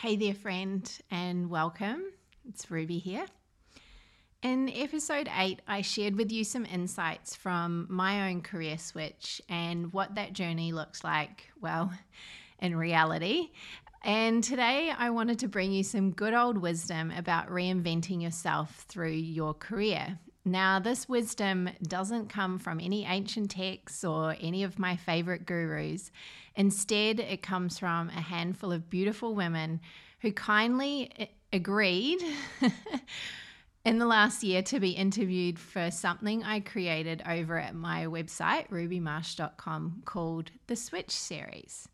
Hey there, friend, and welcome. It's Ruby here. In episode 8, I shared with you some insights from my own career switch and what that journey looks like, well, in reality. And today I wanted to bring you some good old wisdom about reinventing yourself through your career. Now, this wisdom doesn't come from any ancient texts or any of my favorite gurus. Instead, it comes from a handful of beautiful women who kindly eh, agreed in the last year to be interviewed for something I created over at my website, rubymarsh.com, called the Switch Series.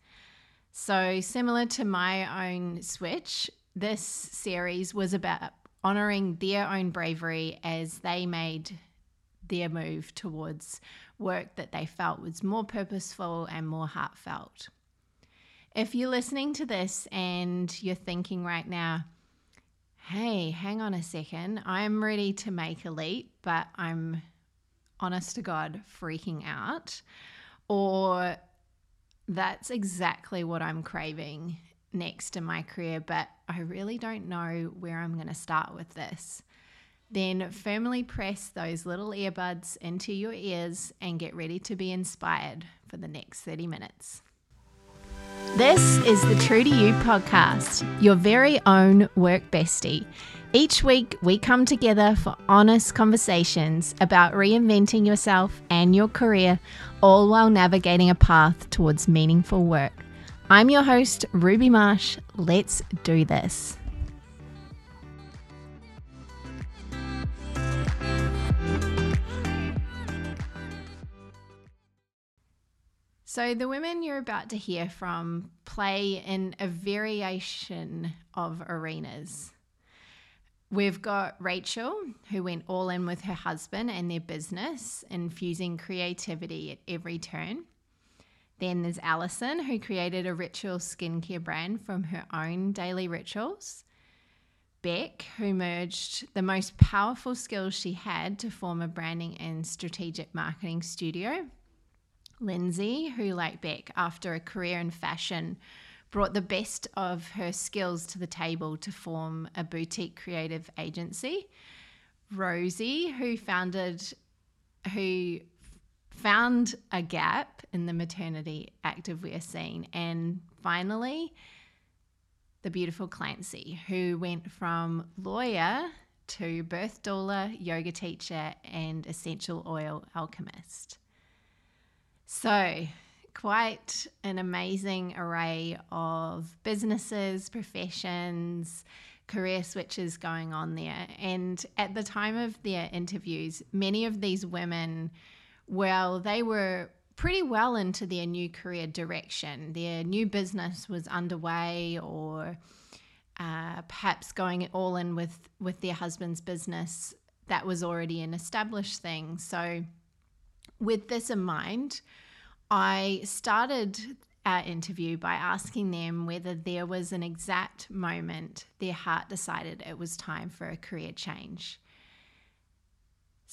So, similar to my own Switch, this series was about honoring their own bravery as they made their move towards work that they felt was more purposeful and more heartfelt. If you're listening to this and you're thinking right now, hey, hang on a second, I'm ready to make a leap, but I'm honest to God freaking out, or that's exactly what I'm craving next in my career, but I really don't know where I'm going to start with this. Then firmly press those little earbuds into your ears and get ready to be inspired for the next 30 minutes. This is the True to You podcast, your very own work bestie. Each week, we come together for honest conversations about reinventing yourself and your career, all while navigating a path towards meaningful work. I'm your host, Ruby Marsh. Let's do this. So, the women you're about to hear from play in a variation of arenas. We've got Rachel, who went all in with her husband and their business, infusing creativity at every turn. Then there's Alison, who created a ritual skincare brand from her own daily rituals. Beck, who merged the most powerful skills she had to form a branding and strategic marketing studio. Lindsay, who, like Beck, after a career in fashion, brought the best of her skills to the table to form a boutique creative agency. Rosie, who founded, who found a gap in the maternity activewear scene. And finally, the beautiful Clancy, who went from lawyer to birth doula, yoga teacher, and essential oil alchemist. So, quite an amazing array of businesses, professions, career switches going on there. And at the time of their interviews, many of these women well, they were pretty well into their new career direction. Their new business was underway, or uh, perhaps going all in with, with their husband's business that was already an established thing. So, with this in mind, I started our interview by asking them whether there was an exact moment their heart decided it was time for a career change.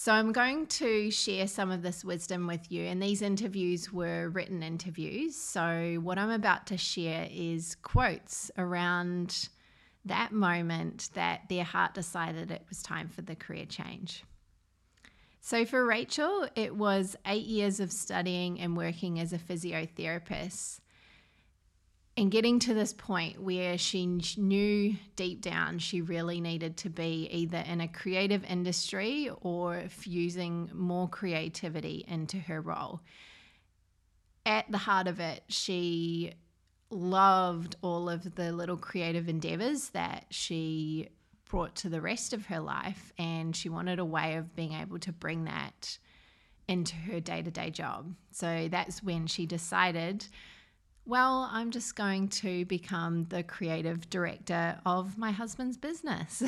So, I'm going to share some of this wisdom with you, and these interviews were written interviews. So, what I'm about to share is quotes around that moment that their heart decided it was time for the career change. So, for Rachel, it was eight years of studying and working as a physiotherapist and getting to this point where she knew deep down she really needed to be either in a creative industry or fusing more creativity into her role. At the heart of it, she loved all of the little creative endeavors that she brought to the rest of her life, and she wanted a way of being able to bring that into her day to day job. So that's when she decided well, I'm just going to become the creative director of my husband's business.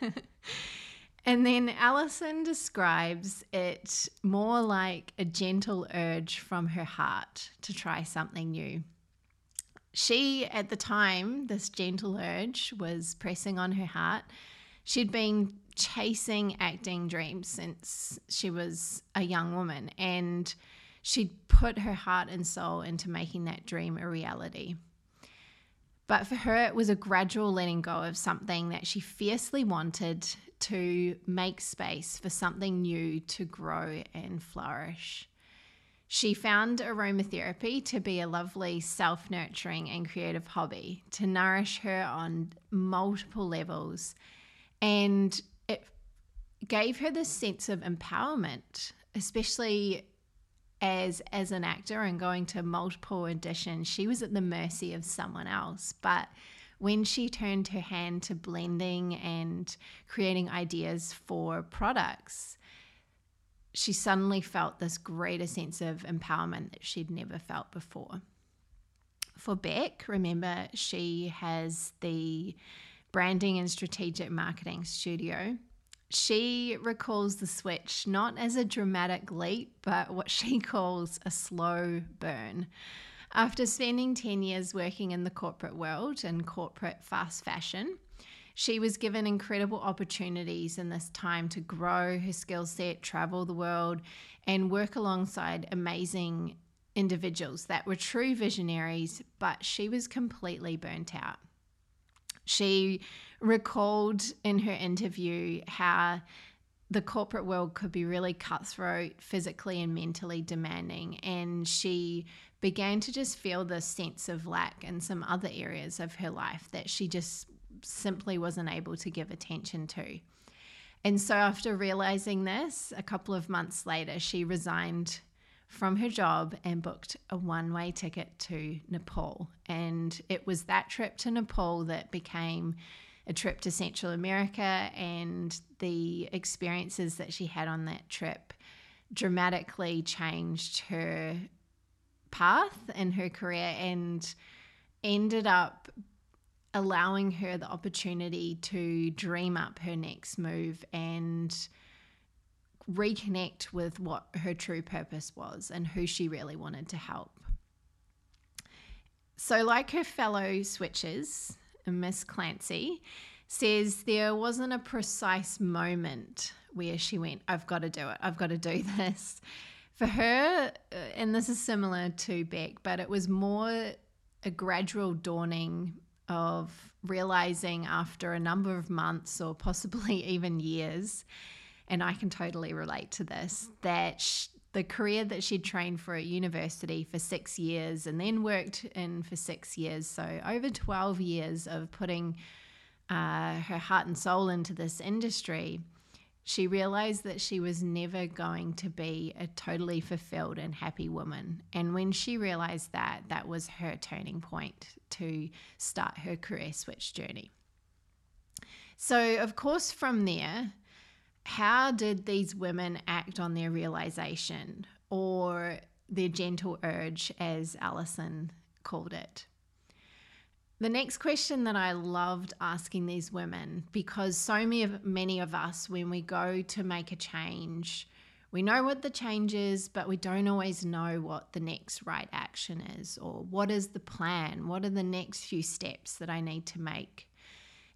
and then Alison describes it more like a gentle urge from her heart to try something new. She, at the time, this gentle urge was pressing on her heart. She'd been chasing acting dreams since she was a young woman. And she'd put her heart and soul into making that dream a reality. But for her, it was a gradual letting go of something that she fiercely wanted to make space for something new to grow and flourish. She found aromatherapy to be a lovely self nurturing and creative hobby to nourish her on multiple levels. And it gave her this sense of empowerment, especially as as an actor and going to multiple auditions. She was at the mercy of someone else. But when she turned her hand to blending and creating ideas for products, she suddenly felt this greater sense of empowerment that she'd never felt before. For Beck, remember, she has the branding and strategic marketing studio. She recalls the switch not as a dramatic leap, but what she calls a slow burn. After spending 10 years working in the corporate world and corporate fast fashion, she was given incredible opportunities in this time to grow her skill set, travel the world, and work alongside amazing individuals that were true visionaries, but she was completely burnt out. She recalled in her interview how the corporate world could be really cutthroat, physically and mentally demanding, and she began to just feel this sense of lack in some other areas of her life that she just simply wasn't able to give attention to. And so, after realizing this, a couple of months later, she resigned from her job and booked a one way ticket to Nepal. And it was that trip to Nepal that became a trip to Central America, and the experiences that she had on that trip dramatically changed her path in her career and ended up allowing her the opportunity to dream up her next move and reconnect with what her true purpose was and who she really wanted to help. So, like her fellow switches, Miss Clancy says there wasn't a precise moment where she went, I've got to do it, I've got to do this. For her, uh, and this is similar to Beck, but it was more a gradual dawning of realizing after a number of months or possibly even years, and I can totally relate to this, that sh- the career that she'd trained for at university for six years and then worked in for six years, so over 12 years of putting uh, her heart and soul into this industry she realized that she was never going to be a totally fulfilled and happy woman. And when she realized that, that was her turning point to start her career switch journey. So, of course, from there, how did these women act on their realization or their gentle urge, as Alison called it? The next question that I loved asking these women, because so many of, many of us, when we go to make a change, we know what the change is, but we don't always know what the next right action is or what is the plan? What are the next few steps that I need to make?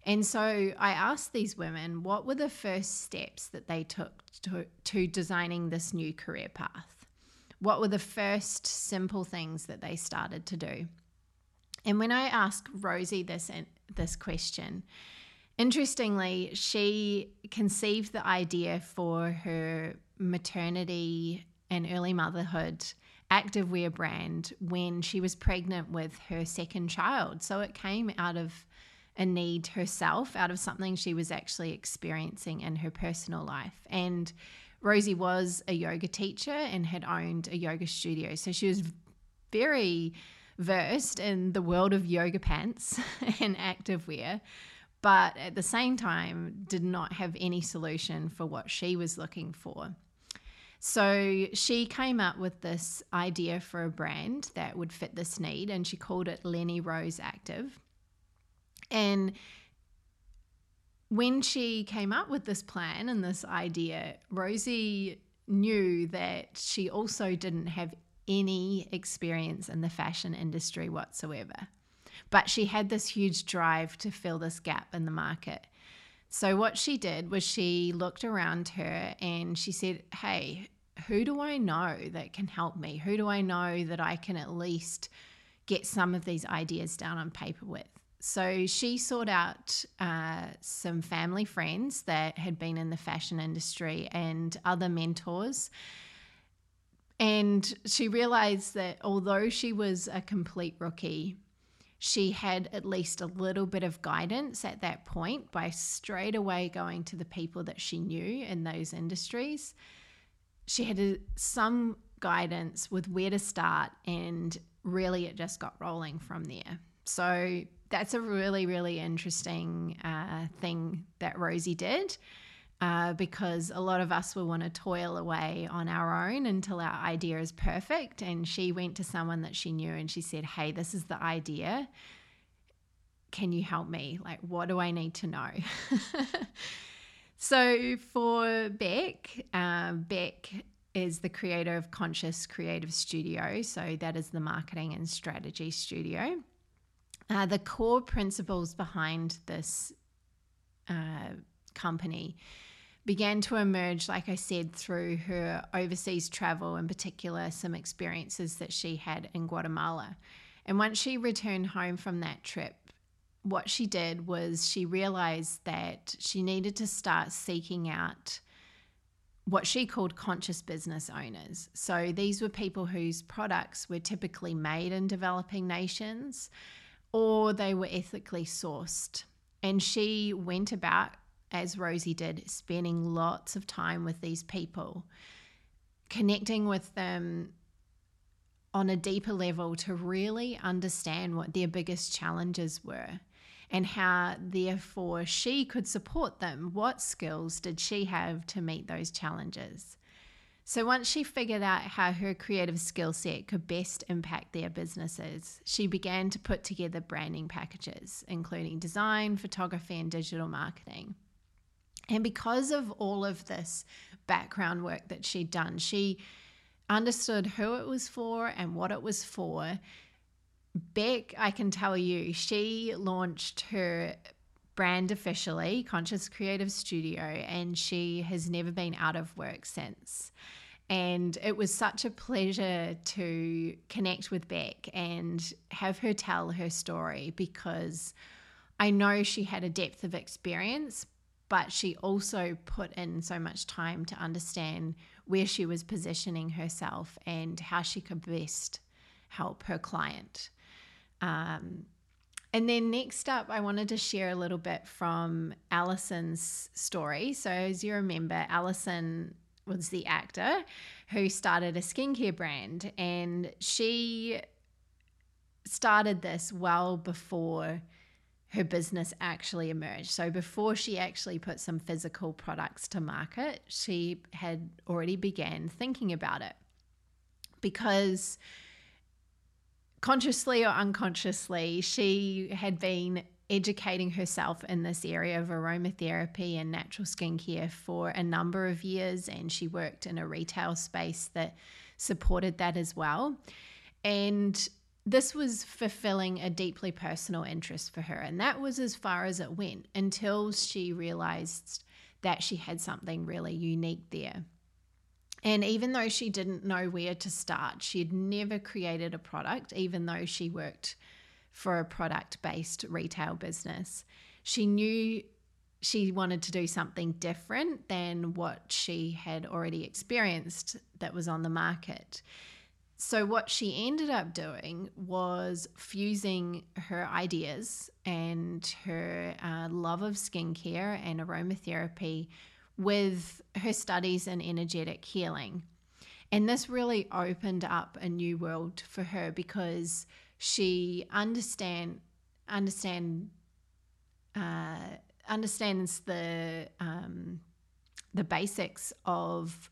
And so I asked these women what were the first steps that they took to, to designing this new career path? What were the first simple things that they started to do? And when I asked Rosie this this question, interestingly, she conceived the idea for her maternity and early motherhood activewear brand when she was pregnant with her second child. So it came out of a need herself, out of something she was actually experiencing in her personal life. And Rosie was a yoga teacher and had owned a yoga studio. So she was very versed in the world of yoga pants and activewear, but at the same time did not have any solution for what she was looking for. So she came up with this idea for a brand that would fit this need, and she called it Lenny Rose Active. And when she came up with this plan and this idea, Rosie knew that she also didn't have any experience in the fashion industry whatsoever. But she had this huge drive to fill this gap in the market. So, what she did was she looked around her and she said, Hey, who do I know that can help me? Who do I know that I can at least get some of these ideas down on paper with? So she sought out uh, some family friends that had been in the fashion industry and other mentors. And she realized that although she was a complete rookie, she had at least a little bit of guidance at that point by straight away going to the people that she knew in those industries. She had a, some guidance with where to start, and really it just got rolling from there. So that's a really, really interesting uh, thing that Rosie did. Uh, because a lot of us will want to toil away on our own until our idea is perfect. And she went to someone that she knew and she said, Hey, this is the idea. Can you help me? Like, what do I need to know? so for Beck, uh, Beck is the creator of Conscious Creative Studio. So that is the marketing and strategy studio. Uh, the core principles behind this uh, company began to emerge, like I said, through her overseas travel, in particular, some experiences that she had in Guatemala. And once she returned home from that trip, what she did was she realized that she needed to start seeking out what she called conscious business owners. So these were people whose products were typically made in developing nations or they were ethically sourced. And she went about as Rosie did, spending lots of time with these people, connecting with them on a deeper level to really understand what their biggest challenges were and how, therefore, she could support them. What skills did she have to meet those challenges? So, once she figured out how her creative skill set could best impact their businesses, she began to put together branding packages, including design, photography, and digital marketing. And because of all of this background work that she'd done, she understood who it was for and what it was for. Beck, I can tell you, she launched her brand officially, Conscious Creative Studio, and she has never been out of work since. And it was such a pleasure to connect with Beck and have her tell her story because I know she had a depth of experience, but she also put in so much time to understand where she was positioning herself and how she could best help her client. Um, and then next up, I wanted to share a little bit from Allison's story. So, as you remember, Allison was the actor who started a skincare brand, and she started this well before her business actually emerged. So before she actually put some physical products to market, she had already began thinking about it. Because consciously or unconsciously, she had been educating herself in this area of aromatherapy and natural skincare for a number of years and she worked in a retail space that supported that as well. And this was fulfilling a deeply personal interest for her. And that was as far as it went until she realized that she had something really unique there. And even though she didn't know where to start, she had never created a product, even though she worked for a product based retail business. She knew she wanted to do something different than what she had already experienced that was on the market. So, what she ended up doing was fusing her ideas and her uh, love of skincare and aromatherapy with her studies in energetic healing. And this really opened up a new world for her because she understand understand uh, understands the um, the basics of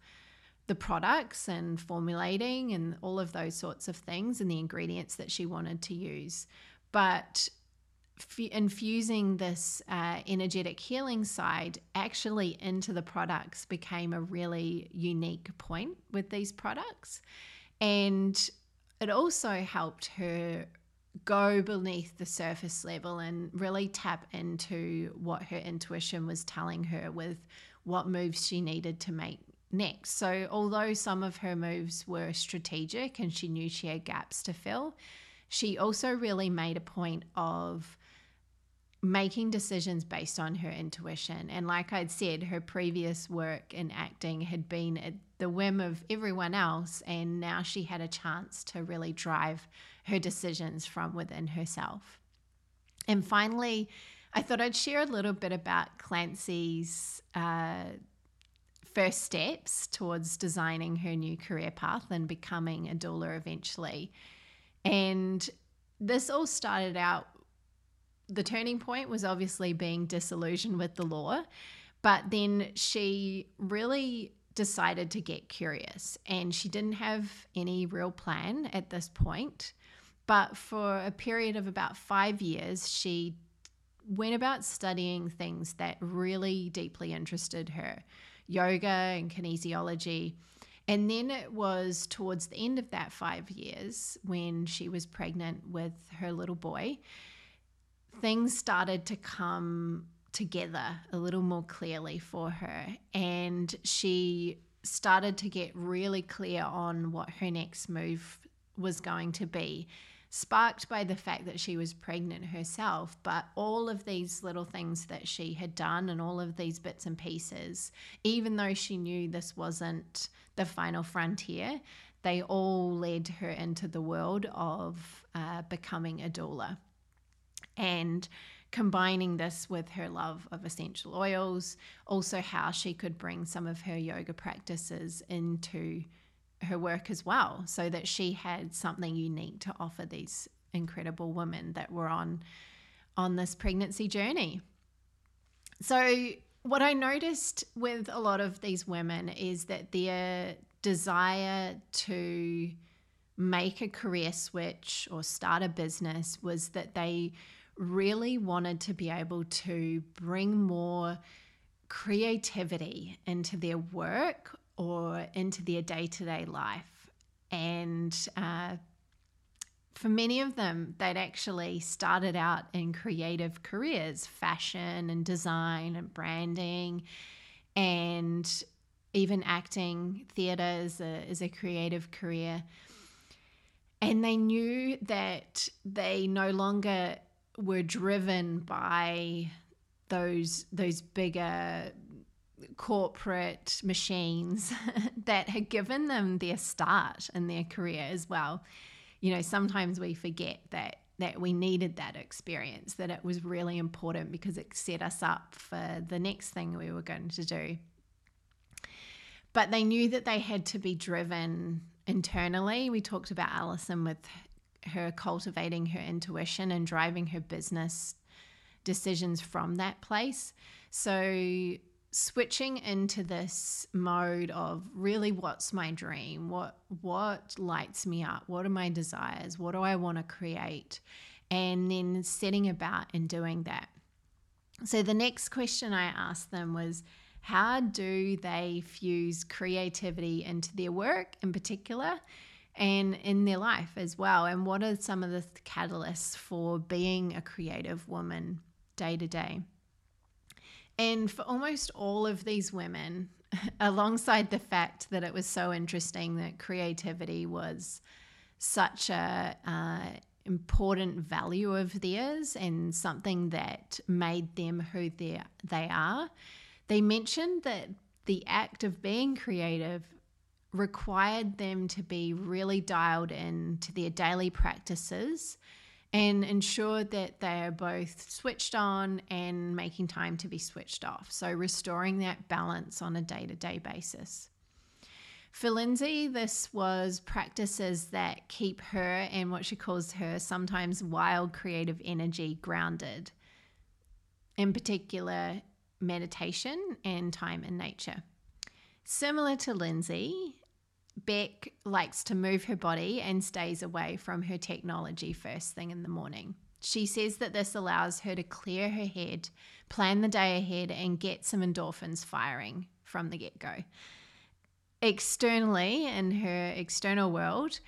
the products and formulating and all of those sorts of things and the ingredients that she wanted to use. But infusing this uh, energetic healing side actually into the products became a really unique point with these products. And it also helped her go beneath the surface level and really tap into what her intuition was telling her with what moves she needed to make next. So, although some of her moves were strategic and she knew she had gaps to fill, she also really made a point of making decisions based on her intuition. And like I'd said, her previous work in acting had been at the whim of everyone else. And now she had a chance to really drive her decisions from within herself. And finally, I thought I'd share a little bit about Clancy's uh, first steps towards designing her new career path and becoming a doula eventually. And this all started out the turning point was obviously being disillusioned with the law, but then she really decided to get curious and she didn't have any real plan at this point. But for a period of about five years, she went about studying things that really deeply interested her yoga and kinesiology. And then it was towards the end of that five years when she was pregnant with her little boy things started to come together a little more clearly for her. And she started to get really clear on what her next move was going to be, sparked by the fact that she was pregnant herself. But all of these little things that she had done and all of these bits and pieces, even though she knew this wasn't the final frontier, they all led her into the world of uh, becoming a doula and combining this with her love of essential oils, also how she could bring some of her yoga practices into her work as well, so that she had something unique to offer these incredible women that were on on this pregnancy journey. So what I noticed with a lot of these women is that their desire to make a career switch or start a business was that they really wanted to be able to bring more creativity into their work or into their day to day life. And uh, for many of them, they'd actually started out in creative careers fashion and design and branding and even acting theatre is a, is a creative career and they knew that they no longer were driven by those those bigger corporate machines that had given them their start in their career as well. You know, sometimes we forget that that we needed that experience, that it was really important because it set us up for the next thing we were going to do. But they knew that they had to be driven internally. We talked about Alison with her cultivating her intuition and driving her business decisions from that place. So switching into this mode of really what's my dream? What what lights me up? What are my desires? What do i want to create? And then setting about and doing that. So the next question i asked them was how do they fuse creativity into their work in particular and in their life as well. And what are some of the catalysts for being a creative woman day to day? And for almost all of these women, alongside the fact that it was so interesting that creativity was such a uh, important value of theirs and something that made them who they they are, they mentioned that the act of being creative required them to be really dialed in to their daily practices and ensure that they are both switched on and making time to be switched off. So, restoring that balance on a day to day basis. For Lindsay, this was practices that keep her and what she calls her sometimes wild creative energy grounded, in particular, meditation and time in nature. Similar to Lindsay, Beck likes to move her body and stays away from her technology first thing in the morning. She says that this allows her to clear her head, plan the day ahead, and get some endorphins firing from the get go. Externally, in her external world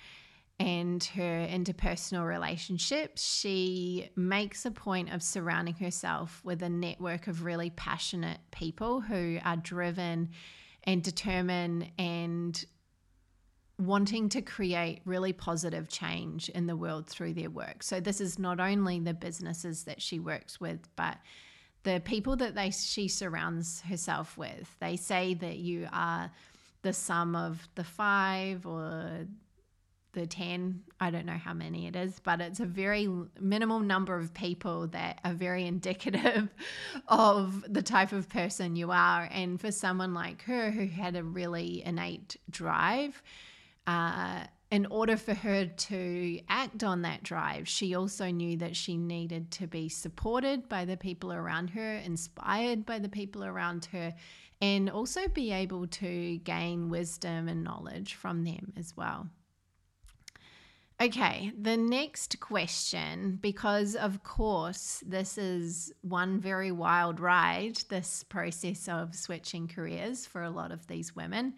and her interpersonal relationships, she makes a point of surrounding herself with a network of really passionate people who are driven and determined and wanting to create really positive change in the world through their work. So this is not only the businesses that she works with, but the people that they she surrounds herself with. They say that you are the sum of the five or the 10 i don't know how many it is but it's a very minimal number of people that are very indicative of the type of person you are and for someone like her who had a really innate drive uh, in order for her to act on that drive, she also knew that she needed to be supported by the people around her, inspired by the people around her, and also be able to gain wisdom and knowledge from them as well. Okay, the next question, because of course, this is one very wild ride, this process of switching careers for a lot of these women.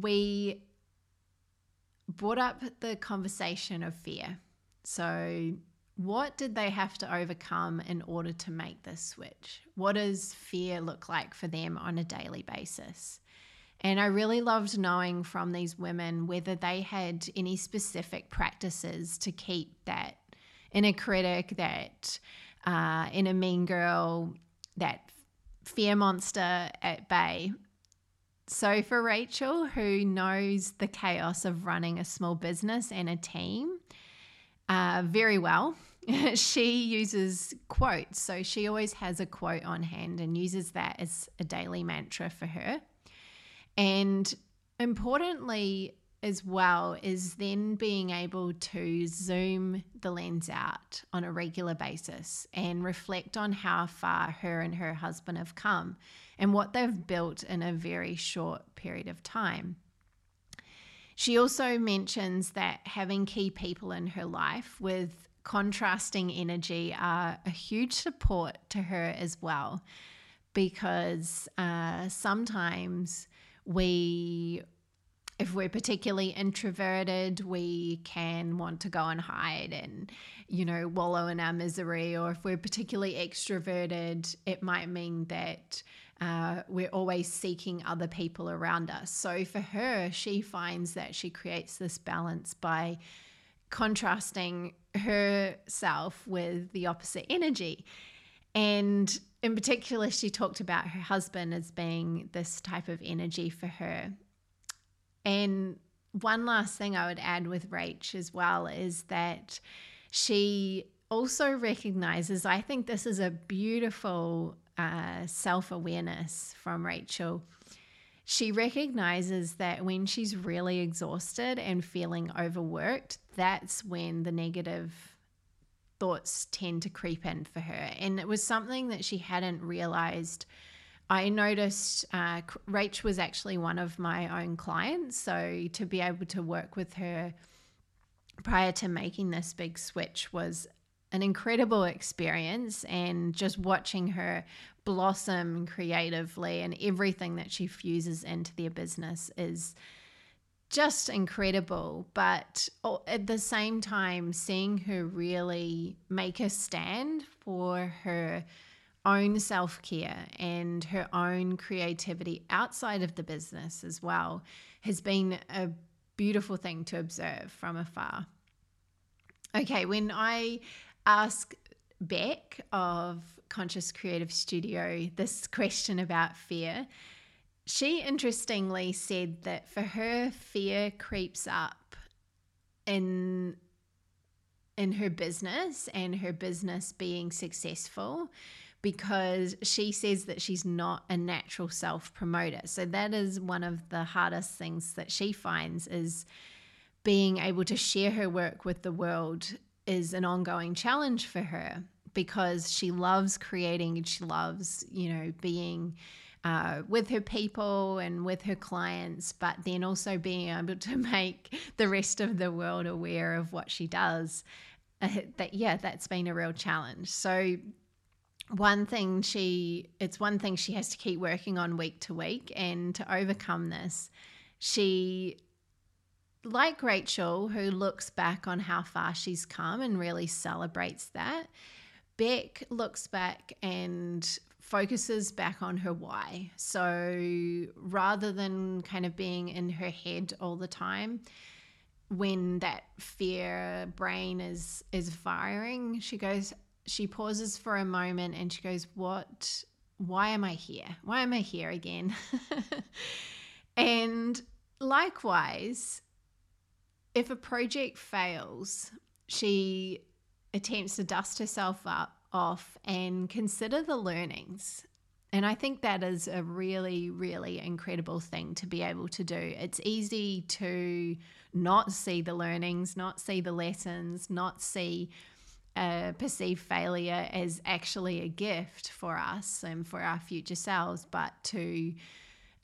We brought up the conversation of fear. So, what did they have to overcome in order to make this switch? What does fear look like for them on a daily basis? And I really loved knowing from these women whether they had any specific practices to keep that inner critic, that uh, inner mean girl, that fear monster at bay so, for Rachel, who knows the chaos of running a small business and a team uh, very well, she uses quotes. So, she always has a quote on hand and uses that as a daily mantra for her. And importantly, as well is then being able to zoom the lens out on a regular basis and reflect on how far her and her husband have come and what they've built in a very short period of time. She also mentions that having key people in her life with contrasting energy are a huge support to her as well, because uh, sometimes we if we're particularly introverted, we can want to go and hide and, you know, wallow in our misery. Or if we're particularly extroverted, it might mean that uh, we're always seeking other people around us. So for her, she finds that she creates this balance by contrasting herself with the opposite energy. And in particular, she talked about her husband as being this type of energy for her. And one last thing I would add with Rach as well is that she also recognizes, I think this is a beautiful uh, self awareness from Rachel. She recognizes that when she's really exhausted and feeling overworked, that's when the negative thoughts tend to creep in for her. And it was something that she hadn't realized. I noticed uh, Rach was actually one of my own clients. So to be able to work with her prior to making this big switch was an incredible experience and just watching her blossom creatively and everything that she fuses into their business is just incredible but at the same time seeing her really make a stand for her own self-care and her own creativity outside of the business as well has been a beautiful thing to observe from afar okay when i ask Beck of Conscious Creative Studio this question about fear. She interestingly said that for her, fear creeps up in in her business and her business being successful because she says that she's not a natural self promoter. So that is one of the hardest things that she finds is being able to share her work with the world is an ongoing challenge for her because she loves creating and she loves, you know, being uh, with her people and with her clients, but then also being able to make the rest of the world aware of what she does. Uh, that yeah, that's been a real challenge. So one thing she it's one thing she has to keep working on week to week and to overcome this she like Rachel, who looks back on how far she's come and really celebrates that, Beck looks back and focuses back on her why. So rather than kind of being in her head all the time, when that fear brain is is firing, she goes she pauses for a moment and she goes, "What why am I here? Why am I here again?" and likewise, if a project fails, she attempts to dust herself up off and consider the learnings. And I think that is a really, really incredible thing to be able to do. It's easy to not see the learnings, not see the lessons, not see a perceived failure as actually a gift for us and for our future selves, but to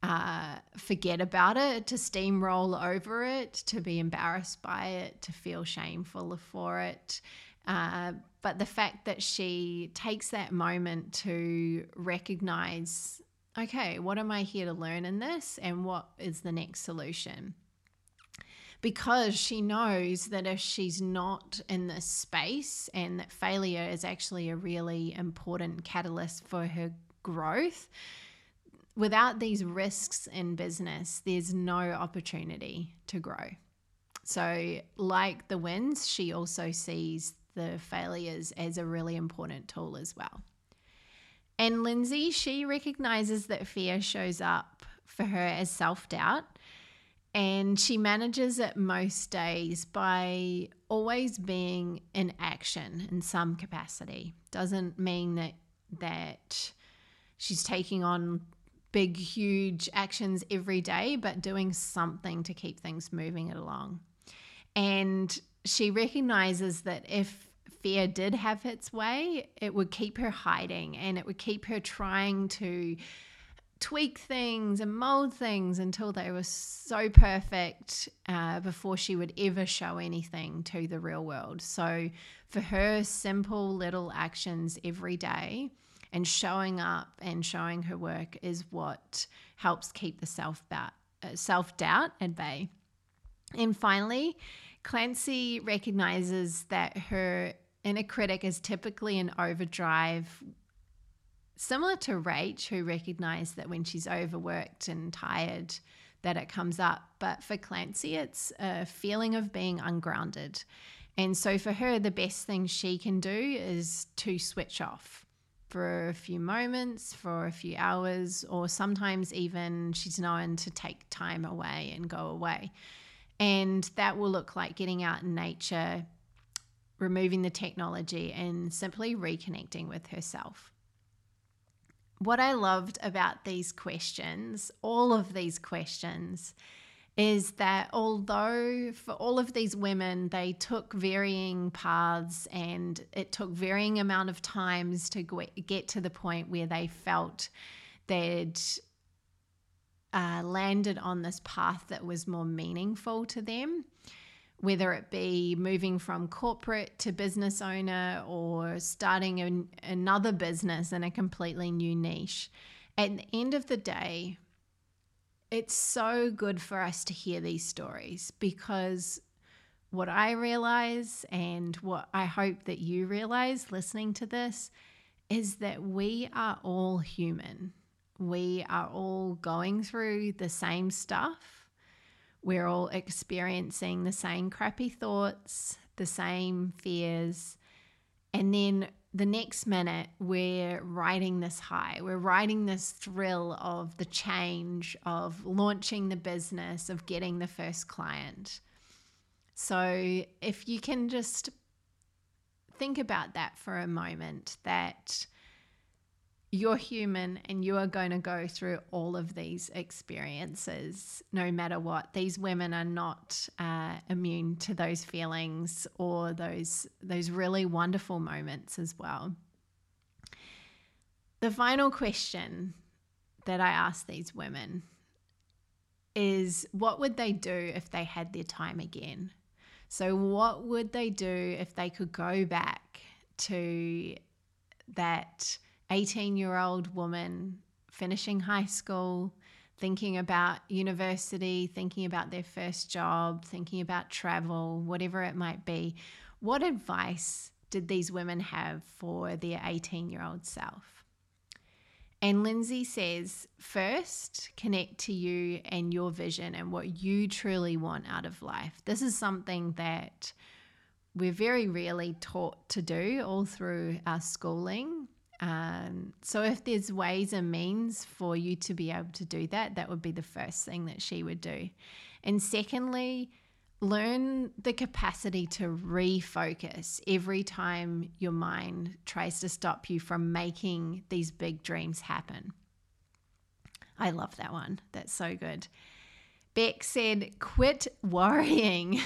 uh, forget about it, to steamroll over it, to be embarrassed by it, to feel shameful for it. Uh, but the fact that she takes that moment to recognize okay, what am I here to learn in this? And what is the next solution? Because she knows that if she's not in this space and that failure is actually a really important catalyst for her growth, without these risks in business, there's no opportunity to grow. So, like the wins, she also sees the failures as a really important tool as well. And Lindsay, she recognizes that fear shows up for her as self doubt. And she manages it most days by always being in action in some capacity. Doesn't mean that that she's taking on big, huge actions every day, but doing something to keep things moving along. And she recognizes that if fear did have its way, it would keep her hiding and it would keep her trying to tweak things and mold things until they were so perfect uh, before she would ever show anything to the real world. So, for her, simple little actions every day and showing up and showing her work is what helps keep the self doubt self doubt at bay. And finally, Clancy recognizes that her inner critic is typically an overdrive, similar to Rach, who recognized that when she's overworked and tired, that it comes up. But for Clancy, it's a feeling of being ungrounded. And so for her, the best thing she can do is to switch off for a few moments, for a few hours, or sometimes even she's known to take time away and go away. And that will look like getting out in nature, removing the technology, and simply reconnecting with herself. What I loved about these questions, all of these questions, is that although for all of these women they took varying paths and it took varying amount of times to get to the point where they felt they'd uh, landed on this path that was more meaningful to them whether it be moving from corporate to business owner or starting an, another business in a completely new niche at the end of the day it's so good for us to hear these stories because what I realize and what I hope that you realize listening to this is that we are all human. We are all going through the same stuff. We're all experiencing the same crappy thoughts, the same fears. And then the next minute we're riding this high we're riding this thrill of the change of launching the business of getting the first client so if you can just think about that for a moment that you're human and you are going to go through all of these experiences no matter what. These women are not uh, immune to those feelings or those those really wonderful moments as well. The final question that i ask these women is what would they do if they had their time again? So what would they do if they could go back to that 18 year old woman finishing high school, thinking about university, thinking about their first job, thinking about travel, whatever it might be, what advice did these women have for their 18 year old self? And Lindsay says, first, connect to you and your vision and what you truly want out of life. This is something that we're very rarely taught to do all through our schooling. Um, so, if there's ways and means for you to be able to do that, that would be the first thing that she would do. And secondly, learn the capacity to refocus every time your mind tries to stop you from making these big dreams happen. I love that one. That's so good. Beck said, quit worrying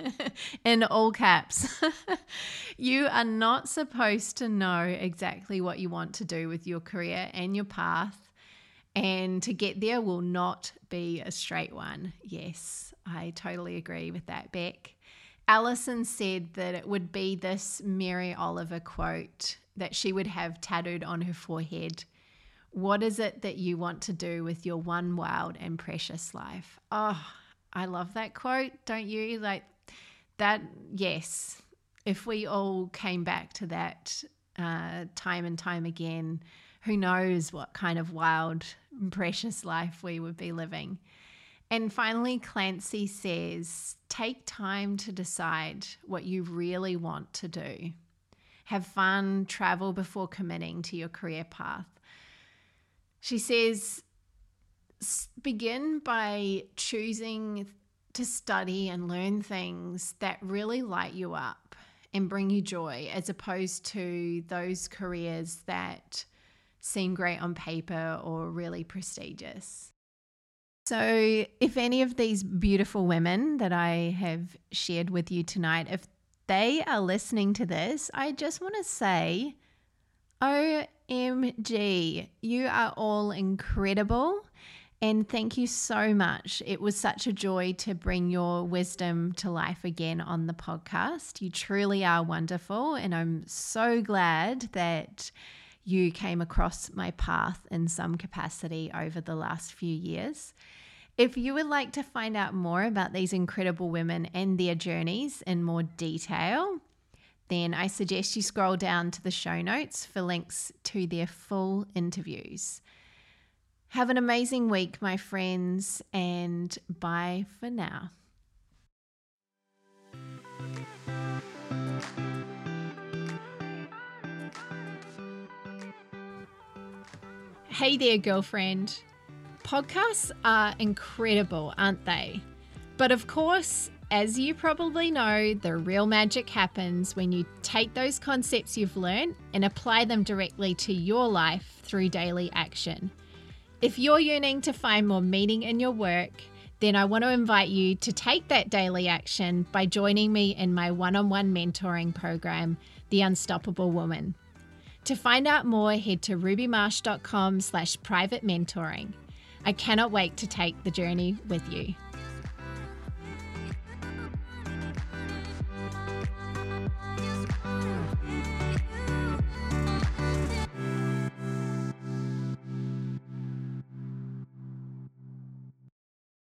in all caps. you are not supposed to know exactly what you want to do with your career and your path. And to get there will not be a straight one. Yes, I totally agree with that, Beck. Allison said that it would be this Mary Oliver quote that she would have tattooed on her forehead. What is it that you want to do with your one wild and precious life? Oh, I love that quote, don't you? Like that, yes. If we all came back to that uh, time and time again, who knows what kind of wild and precious life we would be living. And finally, Clancy says take time to decide what you really want to do. Have fun, travel before committing to your career path. She says begin by choosing to study and learn things that really light you up and bring you joy, as opposed to those careers that seem great on paper or really prestigious. So, if any of these beautiful women that I have shared with you tonight, if they are listening to this, I just want to say, oh, OMG, you are all incredible. And thank you so much. It was such a joy to bring your wisdom to life again on the podcast. You truly are wonderful. And I'm so glad that you came across my path in some capacity over the last few years. If you would like to find out more about these incredible women and their journeys in more detail, then I suggest you scroll down to the show notes for links to their full interviews. Have an amazing week, my friends, and bye for now. Hey there, girlfriend. Podcasts are incredible, aren't they? But of course, as you probably know, the real magic happens when you take those concepts you've learned and apply them directly to your life through daily action. If you're yearning to find more meaning in your work, then I want to invite you to take that daily action by joining me in my one on one mentoring program, The Unstoppable Woman. To find out more, head to rubymarsh.com slash private mentoring. I cannot wait to take the journey with you.